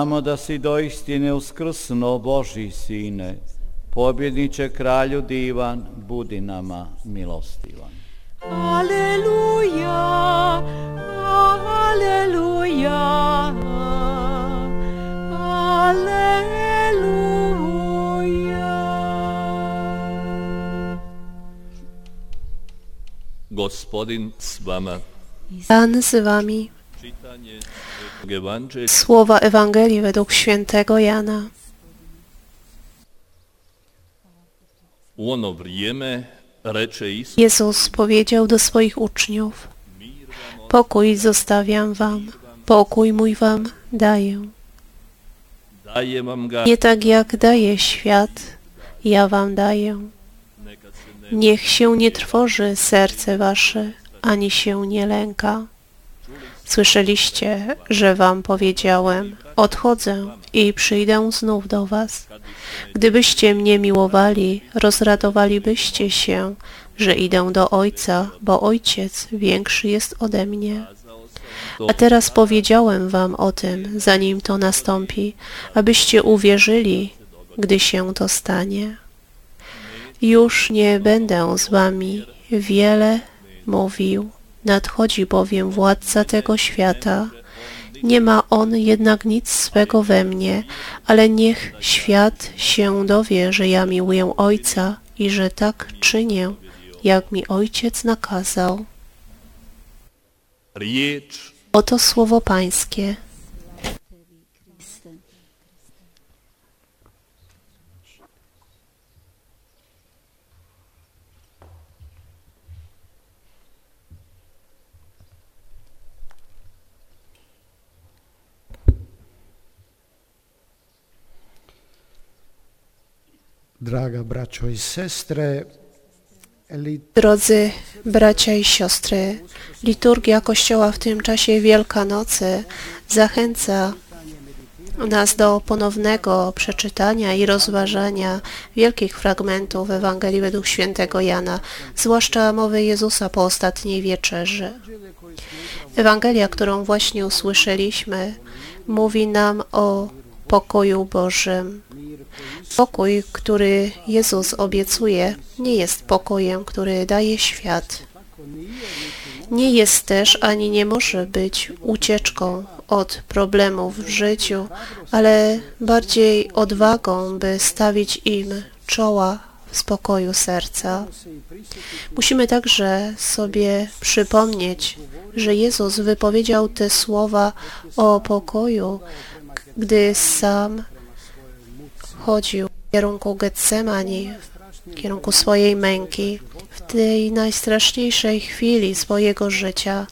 Znamo da si doistine uskrsno Boži sine, pobjedniče kralju divan, budi nama milostivan. Aleluja, aleluja, aleluja. Gospodin s vama. Pan z wami. Słowa Ewangelii według świętego Jana. Jezus powiedział do swoich uczniów: Pokój zostawiam wam, pokój mój wam daję. Nie tak jak daje świat, ja wam daję. Niech się nie trwoży serce wasze, ani się nie lęka. Słyszeliście, że wam powiedziałem: Odchodzę i przyjdę znów do was. Gdybyście mnie miłowali, rozradowalibyście się, że idę do Ojca, bo Ojciec większy jest ode mnie. A teraz powiedziałem wam o tym, zanim to nastąpi, abyście uwierzyli, gdy się to stanie. Już nie będę z wami wiele mówił, nadchodzi bowiem władca tego świata. Nie ma on jednak nic swego we mnie, ale niech świat się dowie, że ja miłuję Ojca i że tak czynię, jak mi Ojciec nakazał. Oto słowo Pańskie. Draga braćo i sestre, Drodzy bracia i siostry, liturgia Kościoła w tym czasie Wielkanocy zachęca nas do ponownego przeczytania i rozważania wielkich fragmentów Ewangelii według świętego Jana, zwłaszcza mowy Jezusa po ostatniej wieczerzy. Ewangelia, którą właśnie usłyszeliśmy, mówi nam o pokoju Bożym. Pokój, który Jezus obiecuje, nie jest pokojem, który daje świat. Nie jest też ani nie może być ucieczką od problemów w życiu, ale bardziej odwagą, by stawić im czoła w spokoju serca. Musimy także sobie przypomnieć, że Jezus wypowiedział te słowa o pokoju, gdy sam chodził w kierunku Getsemani, w kierunku swojej męki. W tej najstraszniejszej chwili swojego życia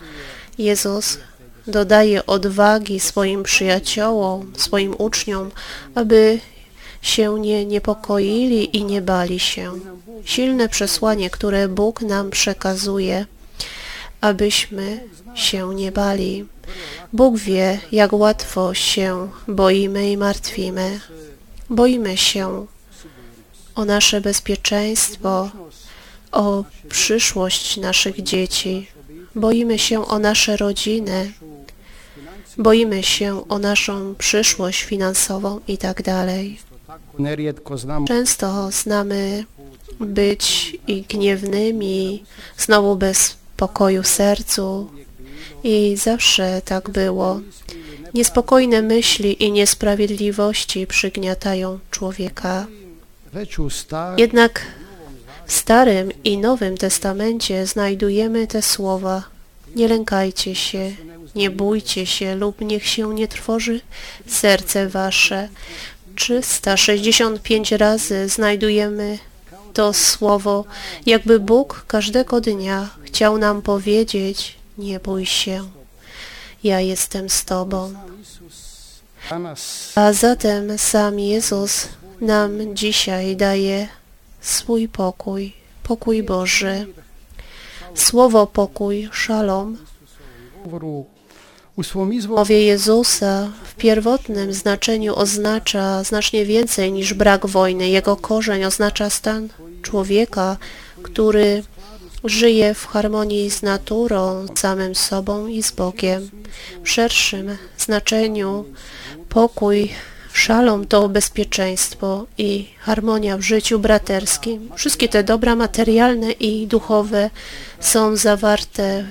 Jezus dodaje odwagi swoim przyjaciołom, swoim uczniom, aby się nie niepokoili i nie bali się. Silne przesłanie, które Bóg nam przekazuje, abyśmy się nie bali. Bóg wie, jak łatwo się boimy i martwimy. Boimy się o nasze bezpieczeństwo, o przyszłość naszych dzieci. Boimy się o nasze rodziny. Boimy się o naszą przyszłość finansową i tak dalej. Często znamy być i gniewnymi, znowu bez pokoju sercu i zawsze tak było. Niespokojne myśli i niesprawiedliwości przygniatają człowieka. Jednak w Starym i Nowym Testamencie znajdujemy te słowa Nie lękajcie się, nie bójcie się lub niech się nie trwoży serce wasze. 365 razy znajdujemy to słowo, jakby Bóg każdego dnia chciał nam powiedzieć nie bój się, ja jestem z Tobą. A zatem sam Jezus nam dzisiaj daje swój pokój, pokój Boży. Słowo pokój, szalom, mowie Jezusa w pierwotnym znaczeniu oznacza znacznie więcej niż brak wojny. Jego korzeń oznacza stan człowieka, który żyje w harmonii z naturą, samym sobą i z Bogiem. W szerszym znaczeniu Pokój, szalom to bezpieczeństwo i harmonia w życiu braterskim. Wszystkie te dobra materialne i duchowe są zawarte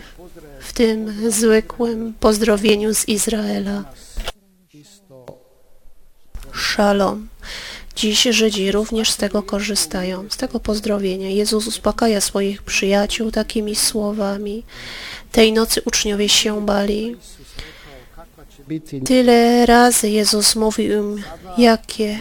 w tym zwykłym pozdrowieniu z Izraela. Szalom. Dziś Żydzi również z tego korzystają, z tego pozdrowienia. Jezus uspokaja swoich przyjaciół takimi słowami. Tej nocy uczniowie się bali. Tyle razy Jezus mówił im, jakie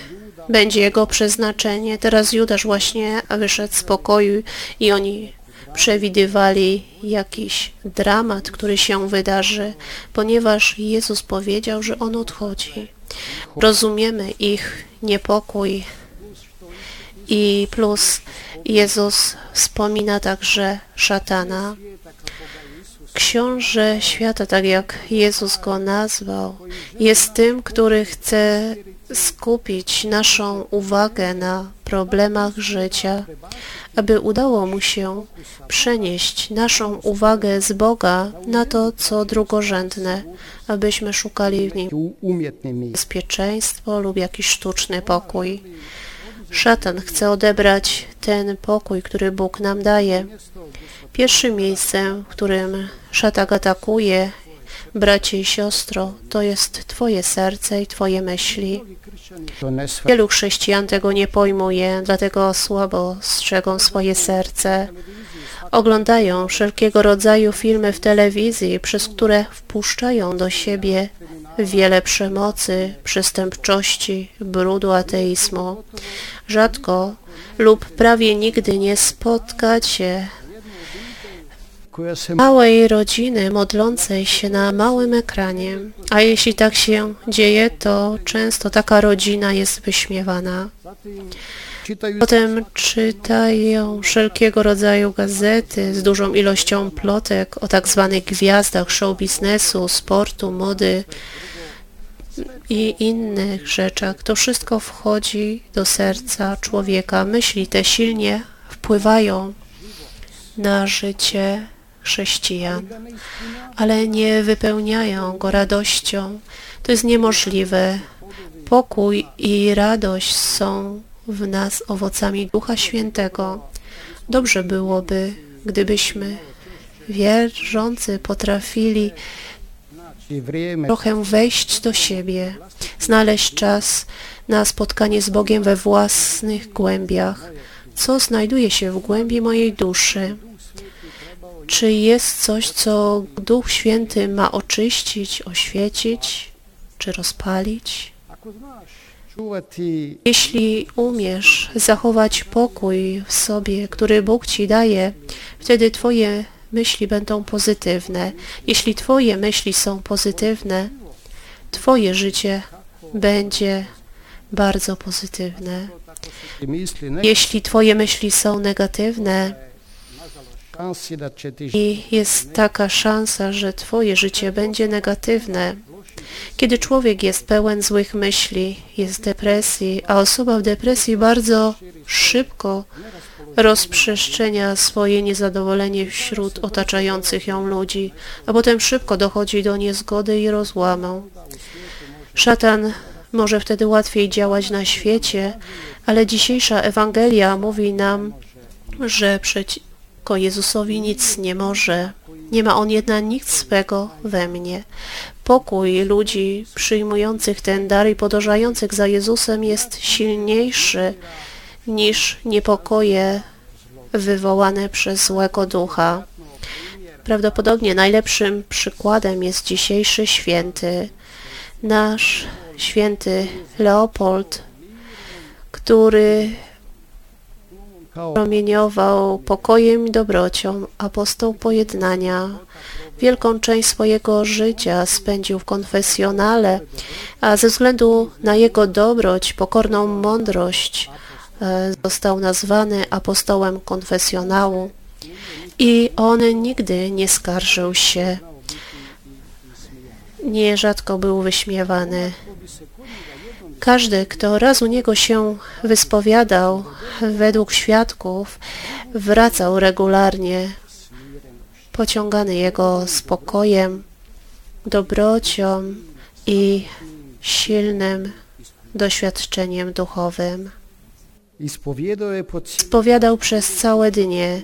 będzie jego przeznaczenie. Teraz Judasz właśnie wyszedł z pokoju i oni przewidywali jakiś dramat, który się wydarzy, ponieważ Jezus powiedział, że On odchodzi. Rozumiemy ich niepokój i plus Jezus wspomina także szatana. Książę świata, tak jak Jezus go nazwał, jest tym, który chce skupić naszą uwagę na problemach życia, aby udało mu się przenieść naszą uwagę z Boga na to, co drugorzędne, abyśmy szukali w nim bezpieczeństwo lub jakiś sztuczny pokój. Szatan chce odebrać ten pokój, który Bóg nam daje. Pierwszym miejscem, w którym szatan atakuje, bracie i siostro, to jest Twoje serce i Twoje myśli. Wielu chrześcijan tego nie pojmuje, dlatego słabo strzegą swoje serce. Oglądają wszelkiego rodzaju filmy w telewizji, przez które wpuszczają do siebie wiele przemocy, przestępczości, brudu, ateizmu. Rzadko lub prawie nigdy nie koja se małej rodziny modlącej się na małym ekranie, a jeśli tak się dzieje, to często taka rodzina jest wyśmiewana. Potem czytają wszelkiego rodzaju gazety z dużą ilością plotek o tak zwanych gwiazdach show biznesu, sportu, mody i innych rzeczach. To wszystko wchodzi do serca człowieka. Myśli te silnie wpływają na życie chrześcijan, ale nie wypełniają go radością. To jest niemożliwe. Pokój i radość są w nas owocami Ducha Świętego. Dobrze byłoby, gdybyśmy wierzący potrafili trochę wejść do siebie, znaleźć czas na spotkanie z Bogiem we własnych głębiach. Co znajduje się w głębi mojej duszy? Czy jest coś, co Duch Święty ma oczyścić, oświecić, czy rozpalić? Jeśli umiesz zachować pokój w sobie, który Bóg ci daje, wtedy Twoje myśli będą pozytywne. Jeśli Twoje myśli są pozytywne, Twoje życie będzie bardzo pozytywne. Jeśli Twoje myśli są negatywne i jest taka szansa, że Twoje życie będzie negatywne, kiedy człowiek jest pełen złych myśli, jest depresji, a osoba w depresji bardzo szybko rozprzestrzenia swoje niezadowolenie wśród otaczających ją ludzi, a potem szybko dochodzi do niezgody i rozłamu. Szatan może wtedy łatwiej działać na świecie, ale dzisiejsza Ewangelia mówi nam, że przeciwko Jezusowi nic nie może. Nie ma On jednak nic swego we mnie. Pokój ludzi przyjmujących ten dar i podążających za Jezusem jest silniejszy niż niepokoje wywołane przez złego ducha. Prawdopodobnie najlepszym przykładem jest dzisiejszy święty, nasz święty Leopold, który promieniował pokojem i dobrocią, apostoł pojednania. Wielką część swojego życia spędził w konfesjonale, a ze względu na jego dobroć, pokorną mądrość, e, został nazwany apostołem konfesjonału. I on nigdy nie skarżył się. Nierzadko był wyśmiewany. Każdy, kto raz u niego się wyspowiadał, według świadków, wracał regularnie, pociągany jego spokojem, dobrocią i silnym doświadczeniem duchowym. Spowiadał przez całe dnie,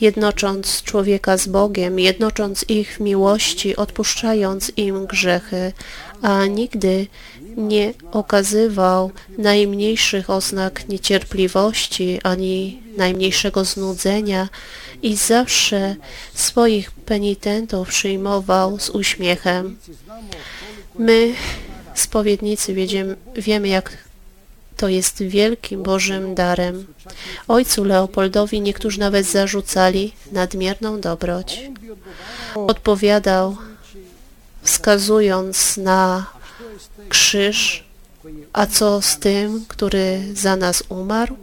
jednocząc człowieka z Bogiem, jednocząc ich w miłości, odpuszczając im grzechy, a nigdy nie okazywał najmniejszych oznak niecierpliwości ani najmniejszego znudzenia i zawsze swoich penitentów przyjmował z uśmiechem. My, spowiednicy, wiemy, jak to jest wielkim Bożym darem. Ojcu Leopoldowi niektórzy nawet zarzucali nadmierną dobroć. Odpowiadał, wskazując na krzyż, a co z tym, który za nas umarł?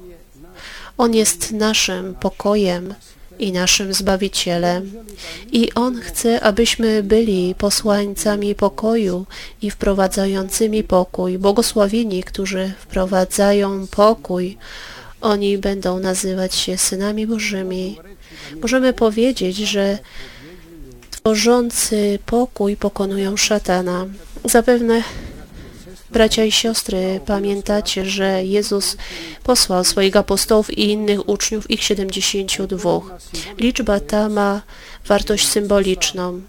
On jest naszym pokojem i naszym Zbawicielem. I On chce, abyśmy byli posłańcami pokoju i wprowadzającymi pokój. Błogosławieni, którzy wprowadzają pokój, oni będą nazywać się synami Bożymi. Możemy powiedzieć, że tworzący pokój pokonują szatana. Zapewne Bracia i siostry, pamiętacie, że Jezus posłał swoich apostołów i innych uczniów, ich 72. Liczba ta ma wartość symboliczną.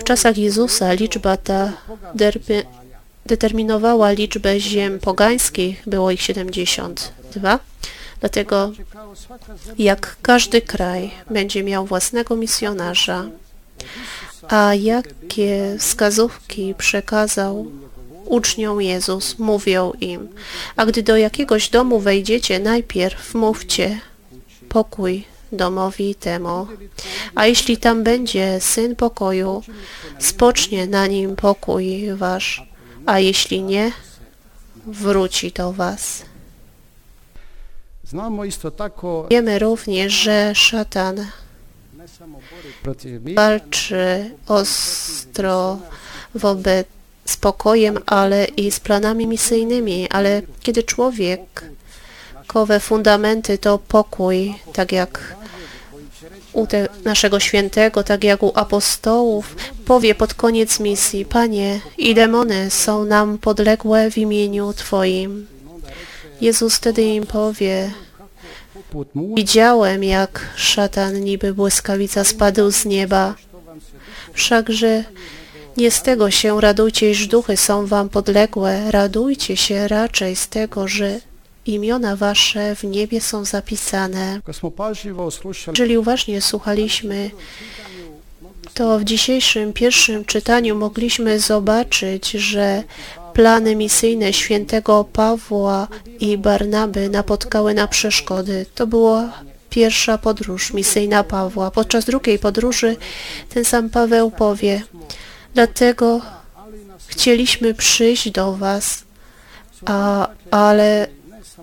W czasach Jezusa liczba ta determinowała liczbę ziem pogańskich, było ich 72. Dlatego jak każdy kraj będzie miał własnego misjonarza, a jakie wskazówki przekazał uczniom Jezus, mówią im, a gdy do jakiegoś domu wejdziecie, najpierw mówcie pokój domowi temu, a jeśli tam będzie Syn pokoju, spocznie na nim pokój wasz, a jeśli nie, wróci do was. Wiemy również, że szatan walczy ostro wobec z pokojem, ale i z planami misyjnymi, ale kiedy człowiekowe fundamenty to pokój, tak jak u te, naszego świętego, tak jak u apostołów, powie pod koniec misji, Panie, i demony są nam podległe w imieniu Twoim. Jezus wtedy im powie, widziałem, jak szatan niby błyskawica spadł z nieba, wszakże nie z tego się radujcie, iż duchy są wam podległe, radujcie się raczej z tego, że imiona wasze w niebie są zapisane. Jeżeli uważnie słuchaliśmy, to w dzisiejszym pierwszym czytaniu mogliśmy zobaczyć, że plany misyjne świętego Pawła i Barnaby napotkały na przeszkody. To była pierwsza podróż misyjna Pawła. Podczas drugiej podróży ten sam Paweł powie, dlatego chcieliśmy przyjść do was, a, ale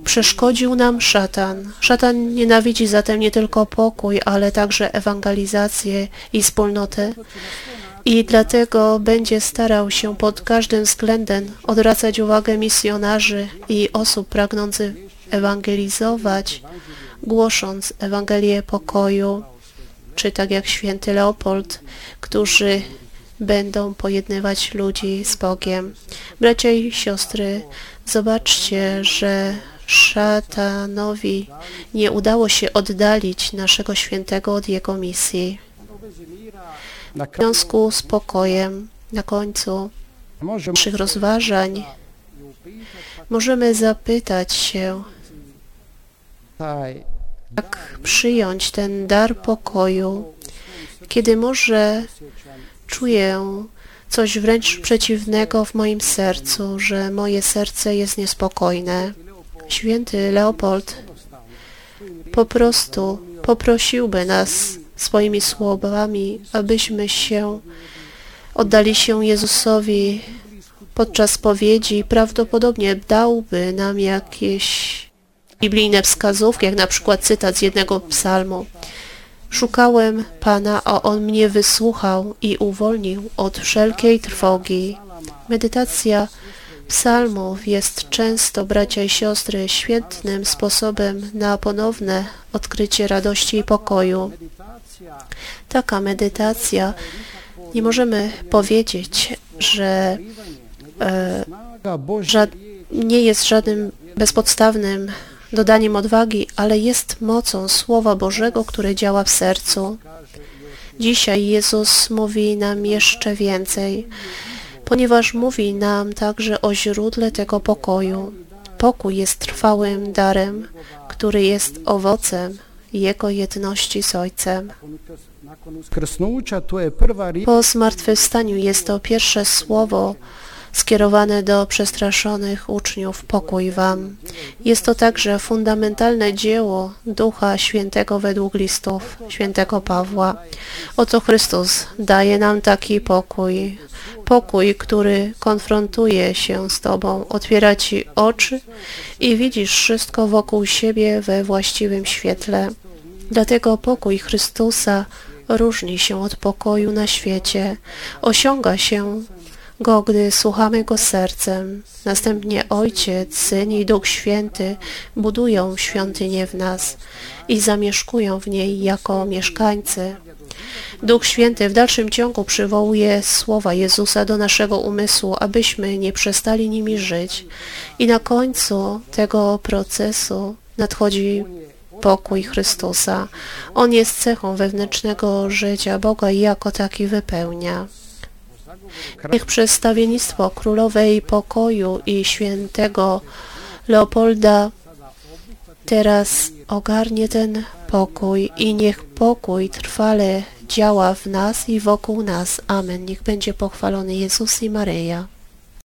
przeszkodził nam szatan. Szatan nienawidzi zatem nie tylko pokój, ale także ewangelizację i wspólnotę. I dlatego będzie starał się pod każdym względem odwracać uwagę misjonarzy i osób pragnących ewangelizować, głosząc Ewangelię pokoju, czy tak jak święty Leopold, którzy będą pojednywać ludzi z Bogiem. Bracia i siostry, zobaczcie, że szatanowi nie udało się oddalić naszego świętego od jego misji. W związku z pokojem, na końcu naszych rozważań, możemy zapytać się, jak przyjąć ten dar pokoju, kiedy może czuję coś wręcz przeciwnego w moim sercu, że moje serce jest niespokojne. Święty Leopold po prostu poprosiłby nas swoimi słowami, abyśmy się oddali się Jezusowi podczas spowiedzi. Prawdopodobnie dałby nam jakieś biblijne wskazówki, jak na przykład cytat z jednego psalmu. Szukałem Pana, a On mnie wysłuchał i uwolnił od wszelkiej trwogi. Medytacja psalmów jest często, bracia i siostry, świetnym sposobem na ponowne odkrycie radości i pokoju. Taka medytacja, nie możemy powiedzieć, że e, żad, nie jest żadnym bezpodstawnym dodaniem odwagi, ale jest mocą Słowa Bożego, które działa w sercu. Dzisiaj Jezus mówi nam jeszcze więcej, ponieważ mówi nam także o źródle tego pokoju. Pokój jest trwałym darem, który jest owocem Jego jedności z Ojcem. Po zmartwychwstaniu jest to pierwsze słowo skierowane do przestraszonych uczniów pokój wam. Jest to także fundamentalne dzieło Ducha Świętego według listów świętego Pawła. Oto Chrystus daje nam taki pokój. Pokój, który konfrontuje się z Tobą, otwiera Ci oczy i widzisz wszystko wokół siebie we właściwym świetle. Dlatego pokój Chrystusa różni się od pokoju na świecie. Osiąga się go, gdy słuchamy Go sercem. Następnie Ojciec, Syn i Duch Święty budują świątynię w nas i zamieszkują w niej jako mieszkańcy. Duch Święty w dalszym ciągu przywołuje słowa Jezusa do naszego umysłu, abyśmy nie przestali nimi żyć. I na końcu tego procesu nadchodzi pokój Chrystusa. On jest cechą wewnętrznego życia Boga i jako taki wypełnia. Niech przedstawiennictwo Królowej Pokoju i świętego Leopolda teraz ogarnie ten pokój i niech pokój trwale działa w nas i wokół nas. Amen. Niech będzie pochwalony Jezus i Maryja.